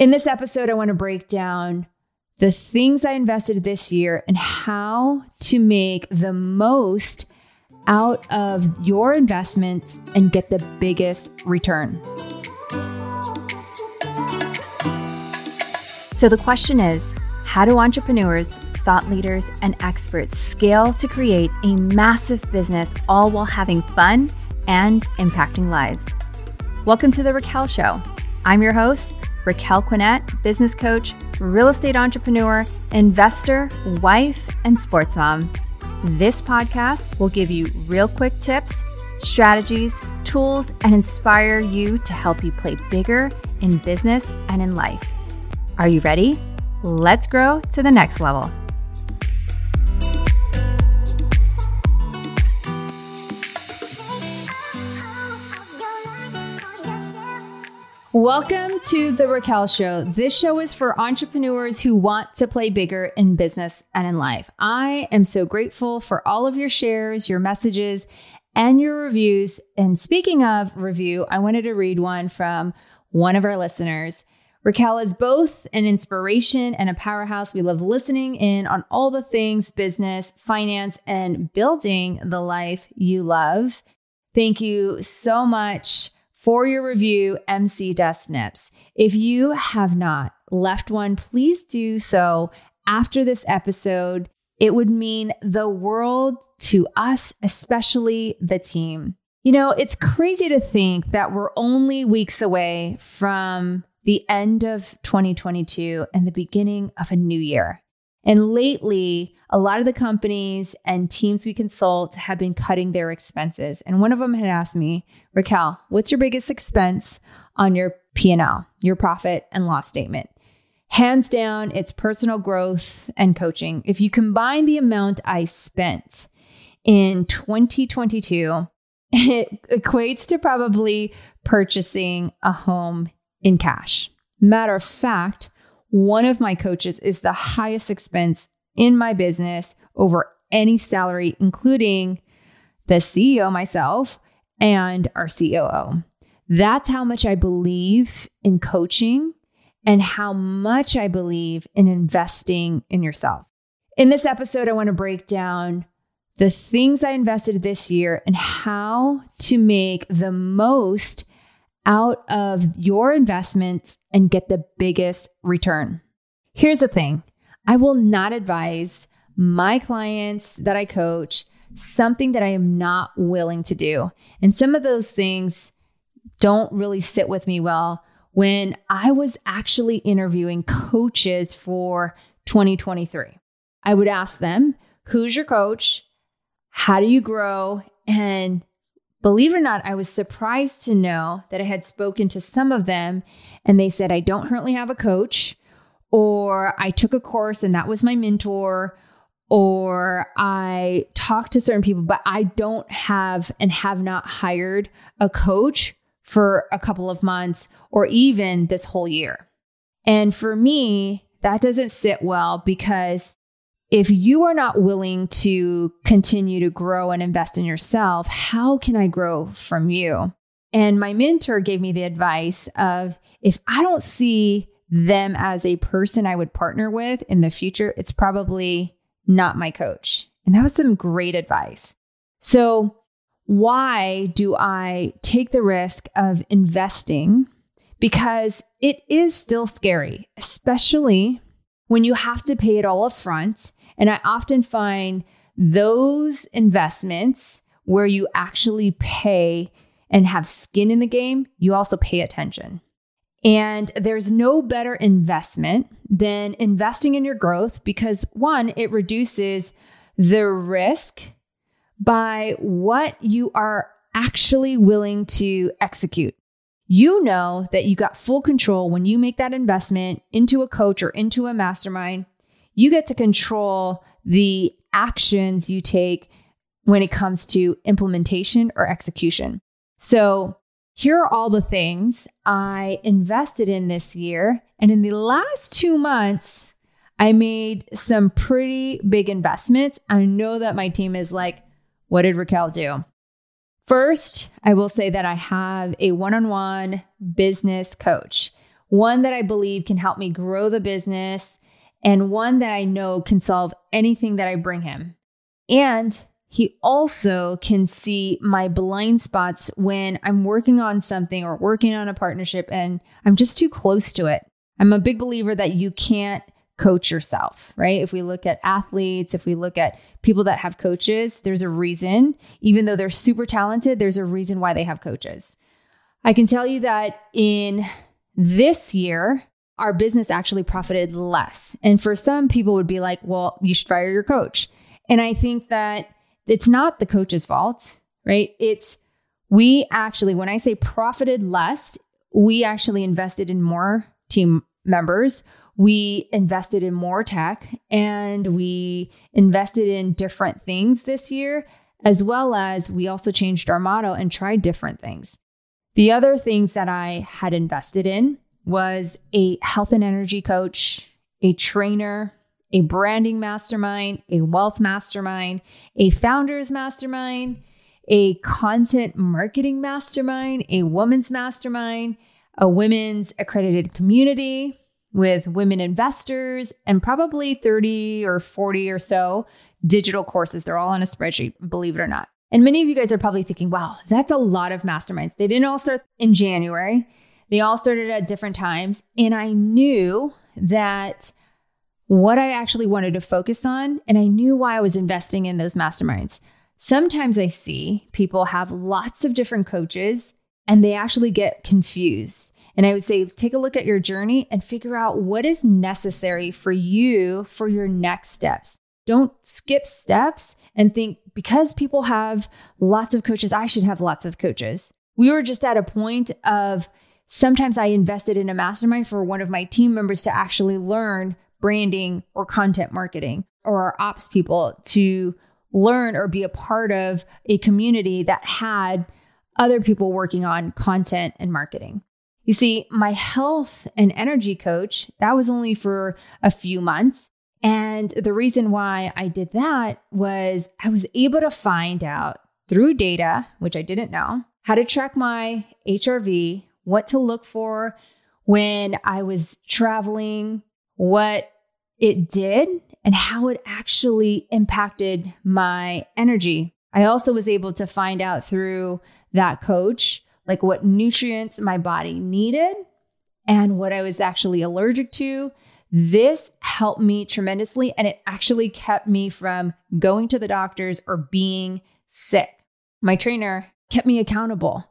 In this episode, I want to break down the things I invested this year and how to make the most out of your investments and get the biggest return. So, the question is how do entrepreneurs, thought leaders, and experts scale to create a massive business all while having fun and impacting lives? Welcome to The Raquel Show. I'm your host, Raquel Quinet, business coach, real estate entrepreneur, investor, wife, and sports mom. This podcast will give you real quick tips, strategies, tools, and inspire you to help you play bigger in business and in life. Are you ready? Let's grow to the next level. Welcome to The Raquel Show. This show is for entrepreneurs who want to play bigger in business and in life. I am so grateful for all of your shares, your messages, and your reviews. And speaking of review, I wanted to read one from one of our listeners. Raquel is both an inspiration and a powerhouse. We love listening in on all the things business, finance, and building the life you love. Thank you so much for your review, MC Dustnips. If you have not left one, please do so after this episode. It would mean the world to us, especially the team. You know, it's crazy to think that we're only weeks away from the end of 2022 and the beginning of a new year. And lately, a lot of the companies and teams we consult have been cutting their expenses. And one of them had asked me, Raquel, what's your biggest expense on your P&L, your profit and loss statement? Hands down, it's personal growth and coaching. If you combine the amount I spent in 2022, it equates to probably purchasing a home in cash. Matter of fact, one of my coaches is the highest expense in my business over any salary, including the CEO, myself, and our COO. That's how much I believe in coaching and how much I believe in investing in yourself. In this episode, I want to break down the things I invested this year and how to make the most out of your investments and get the biggest return. Here's the thing I will not advise my clients that I coach something that I am not willing to do. And some of those things don't really sit with me well. When I was actually interviewing coaches for 2023, I would ask them, Who's your coach? How do you grow? And Believe it or not, I was surprised to know that I had spoken to some of them and they said, I don't currently have a coach, or I took a course and that was my mentor, or I talked to certain people, but I don't have and have not hired a coach for a couple of months or even this whole year. And for me, that doesn't sit well because if you are not willing to continue to grow and invest in yourself, how can I grow from you? And my mentor gave me the advice of if I don't see them as a person I would partner with in the future, it's probably not my coach. And that was some great advice. So, why do I take the risk of investing? Because it is still scary, especially when you have to pay it all up front and I often find those investments where you actually pay and have skin in the game, you also pay attention. And there's no better investment than investing in your growth because one, it reduces the risk by what you are actually willing to execute. You know that you got full control when you make that investment into a coach or into a mastermind you get to control the actions you take when it comes to implementation or execution. So, here are all the things I invested in this year. And in the last two months, I made some pretty big investments. I know that my team is like, what did Raquel do? First, I will say that I have a one on one business coach one that I believe can help me grow the business, and one that I know can solve anything that I bring him. And he also can see my blind spots when I'm working on something or working on a partnership and I'm just too close to it. I'm a big believer that you can't coach yourself, right? If we look at athletes, if we look at people that have coaches, there's a reason, even though they're super talented, there's a reason why they have coaches. I can tell you that in this year, our business actually profited less. And for some people would be like, well, you should fire your coach. And I think that it's not the coach's fault, right? It's we actually, when I say profited less, we actually invested in more team members. We invested in more tech and we invested in different things this year, as well as we also changed our model and tried different things. The other things that I had invested in was a health and energy coach, a trainer, a branding mastermind, a wealth mastermind, a founders mastermind, a content marketing mastermind, a women's mastermind, a women's accredited community with women investors, and probably 30 or 40 or so digital courses. They're all on a spreadsheet, believe it or not. And many of you guys are probably thinking, wow, that's a lot of masterminds. They didn't all start in January, they all started at different times. And I knew that what I actually wanted to focus on, and I knew why I was investing in those masterminds. Sometimes I see people have lots of different coaches and they actually get confused. And I would say, take a look at your journey and figure out what is necessary for you for your next steps. Don't skip steps and think because people have lots of coaches, I should have lots of coaches. We were just at a point of sometimes I invested in a mastermind for one of my team members to actually learn branding or content marketing or our ops people to learn or be a part of a community that had other people working on content and marketing. You see, my health and energy coach, that was only for a few months. And the reason why I did that was I was able to find out through data, which I didn't know, how to track my HRV, what to look for when I was traveling, what it did, and how it actually impacted my energy. I also was able to find out through that coach, like what nutrients my body needed and what I was actually allergic to this helped me tremendously and it actually kept me from going to the doctors or being sick. My trainer kept me accountable.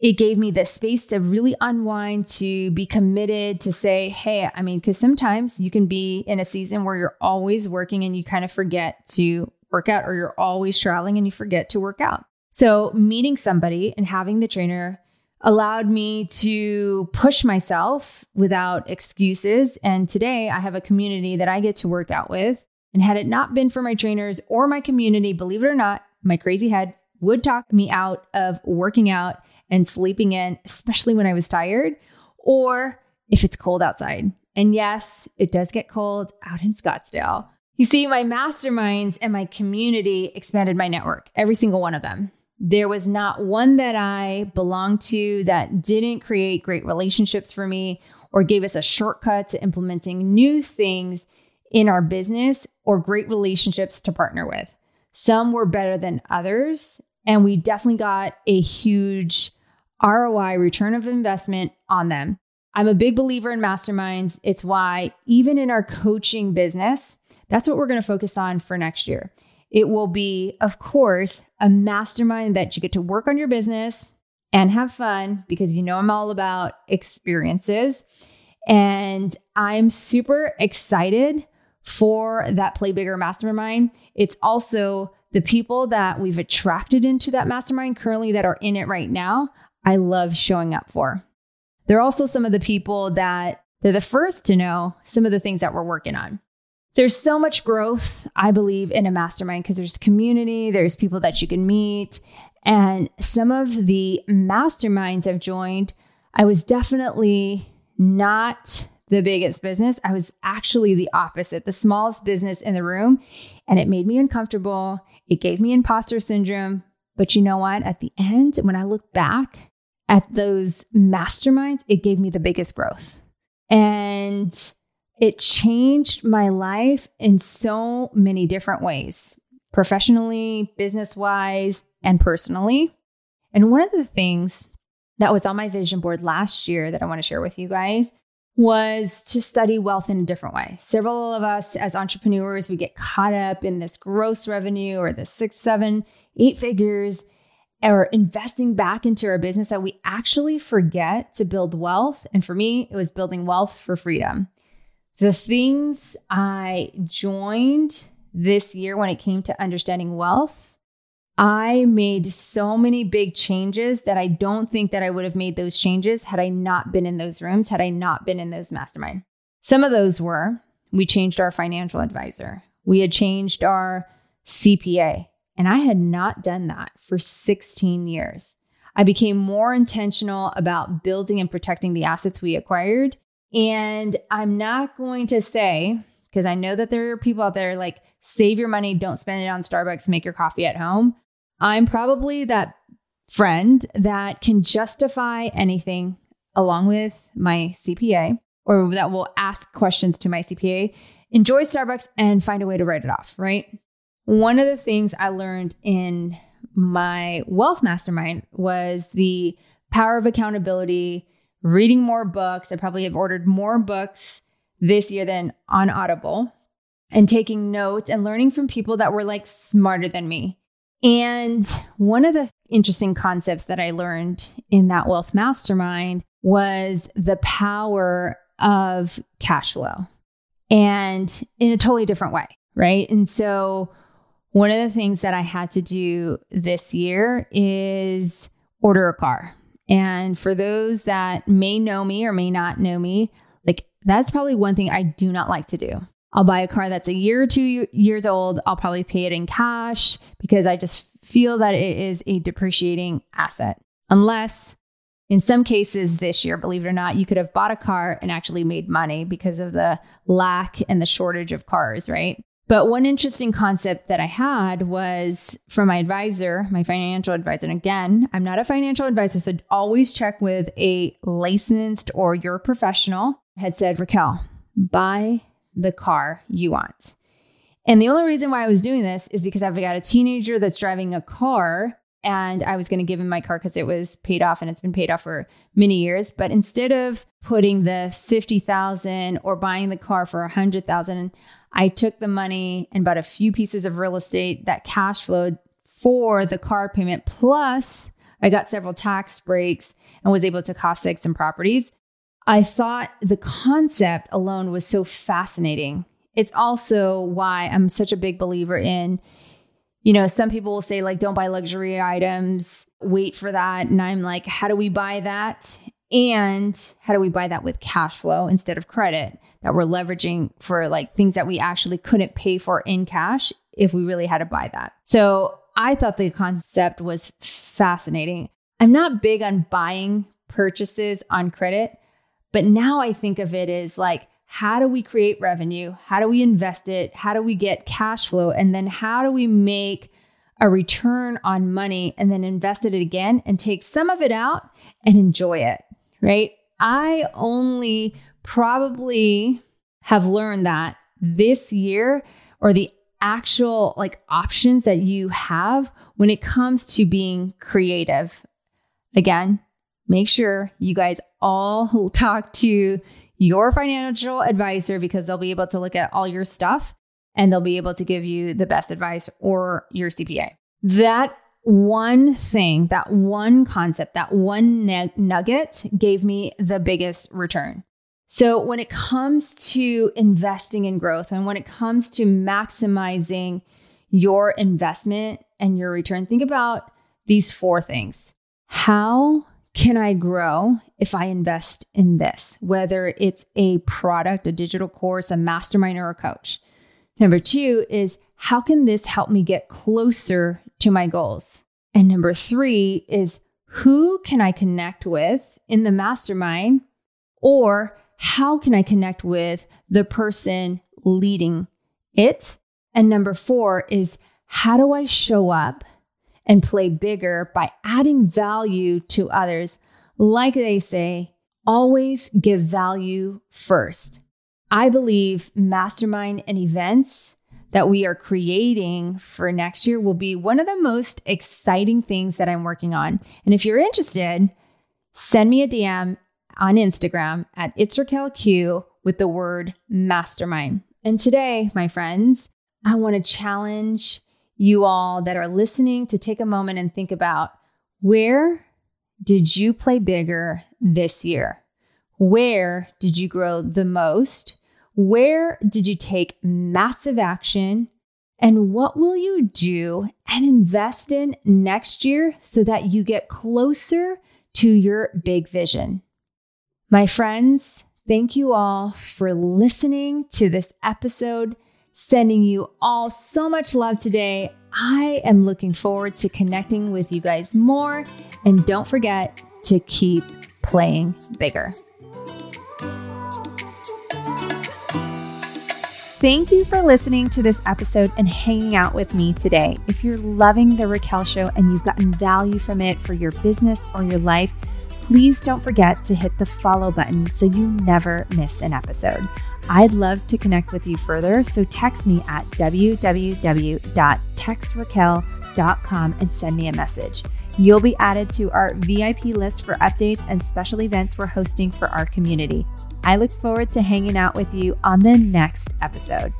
It gave me the space to really unwind, to be committed, to say, hey, I mean, because sometimes you can be in a season where you're always working and you kind of forget to work out, or you're always traveling and you forget to work out. So, meeting somebody and having the trainer allowed me to push myself without excuses. And today I have a community that I get to work out with. And had it not been for my trainers or my community, believe it or not, my crazy head would talk me out of working out and sleeping in, especially when I was tired or if it's cold outside. And yes, it does get cold out in Scottsdale. You see, my masterminds and my community expanded my network, every single one of them. There was not one that I belonged to that didn't create great relationships for me or gave us a shortcut to implementing new things in our business or great relationships to partner with. Some were better than others, and we definitely got a huge ROI, return of investment on them. I'm a big believer in masterminds. It's why, even in our coaching business, that's what we're going to focus on for next year. It will be, of course, a mastermind that you get to work on your business and have fun because you know I'm all about experiences. And I'm super excited for that Play Bigger Mastermind. It's also the people that we've attracted into that mastermind currently that are in it right now. I love showing up for. They're also some of the people that they're the first to know some of the things that we're working on there's so much growth, I believe, in a mastermind because there's community, there's people that you can meet. And some of the masterminds I've joined, I was definitely not the biggest business. I was actually the opposite, the smallest business in the room. And it made me uncomfortable. It gave me imposter syndrome. But you know what? At the end, when I look back at those masterminds, it gave me the biggest growth And it changed my life in so many different ways professionally, business wise, and personally. And one of the things that was on my vision board last year that I want to share with you guys was to study wealth in a different way. Several of us as entrepreneurs, we get caught up in this gross revenue or the six, seven, eight figures or investing back into our business that we actually forget to build wealth. And for me, it was building wealth for freedom. The things I joined this year when it came to understanding wealth, I made so many big changes that I don't think that I would have made those changes had I not been in those rooms, had I not been in those mastermind. Some of those were we changed our financial advisor. We had changed our CPA. And I had not done that for 16 years. I became more intentional about building and protecting the assets we acquired. And I'm not going to say, because I know that there are people out there like, save your money, don't spend it on Starbucks, make your coffee at home. I'm probably that friend that can justify anything along with my CPA or that will ask questions to my CPA, enjoy Starbucks and find a way to write it off, right? One of the things I learned in my wealth mastermind was the power of accountability, reading more books. I probably have ordered more books this year than on Audible and taking notes and learning from people that were like smarter than me. And one of the interesting concepts that I learned in that wealth mastermind was the power of cash flow and in a totally different way. Right. And so one of the things that I had to do this year is order a car. And for those that may know me or may not know me, like that's probably one thing I do not like to do. I'll buy a car that's a year or two years old. I'll probably pay it in cash because I just feel that it is a depreciating asset. Unless in some cases this year, believe it or not, you could have bought a car and actually made money because of the lack and the shortage of cars, right? But one interesting concept that I had was from my advisor, my financial advisor. And again, I'm not a financial advisor, so always check with a licensed or your professional. Had said, Raquel, buy the car you want. And the only reason why I was doing this is because I've got a teenager that's driving a car and I was going to give him my car because it was paid off and it's been paid off for many years. But instead of putting the 50,000 or buying the car for a hundred thousand, I took the money and bought a few pieces of real estate that cash flowed for the car payment. Plus, I got several tax breaks and was able to cost seg some properties. I thought the concept alone was so fascinating. It's also why I'm such a big believer in, you know, some people will say, like, don't buy luxury items, wait for that. And I'm like, how do we buy that? And how do we buy that with cash flow instead of credit that we're leveraging for like things that we actually couldn't pay for in cash if we really had to buy that? So I thought the concept was fascinating. I'm not big on buying purchases on credit, but now I think of it as like, how do we create revenue? How do we invest it? How do we get cash flow? And then how do we make a return on money and then invest it again and take some of it out and enjoy it? right? I only probably have learned that this year or the actual like options that you have when it comes to being creative. Again, make sure you guys all talk to your financial advisor because they'll be able to look at all your stuff and they'll be able to give you the best advice or your CPA. That one thing, that one concept, that one nugget gave me the biggest return. So, when it comes to investing in growth and when it comes to maximizing your investment and your return, think about these four things. How can I grow if I invest in this? Whether it's a product, a digital course, a mastermind, or a coach. Number two is how can this help me get closer to my goals? And number three is who can I connect with in the mastermind? Or how can I connect with the person leading it? And number four is how do I show up and play bigger by adding value to others? Like they say, always give value first. I believe mastermind and events that we are creating for next year will be one of the most exciting things that I'm working on. And if you're interested, send me a DM on Instagram at It's Q with the word mastermind. And today, my friends, I want to challenge you all that are listening to take a moment and think about where did you play bigger this year? Where did you grow the most? Where did you take massive action? And what will you do and invest in next year so that you get closer to your big vision? My friends, thank you all for listening to this episode. Sending you all so much love today. I am looking forward to connecting with you guys more. And don't forget to keep playing bigger. Thank you for listening to this episode and hanging out with me today. If you're loving The Raquel Show and you've gotten value from it for your business or your life, please don't forget to hit the follow button so you never miss an episode. I'd love to connect with you further, so text me at www.textraquel.com and send me a message. You'll be added to our VIP list for updates and special events we're hosting for our community. I look forward to hanging out with you on the next episode.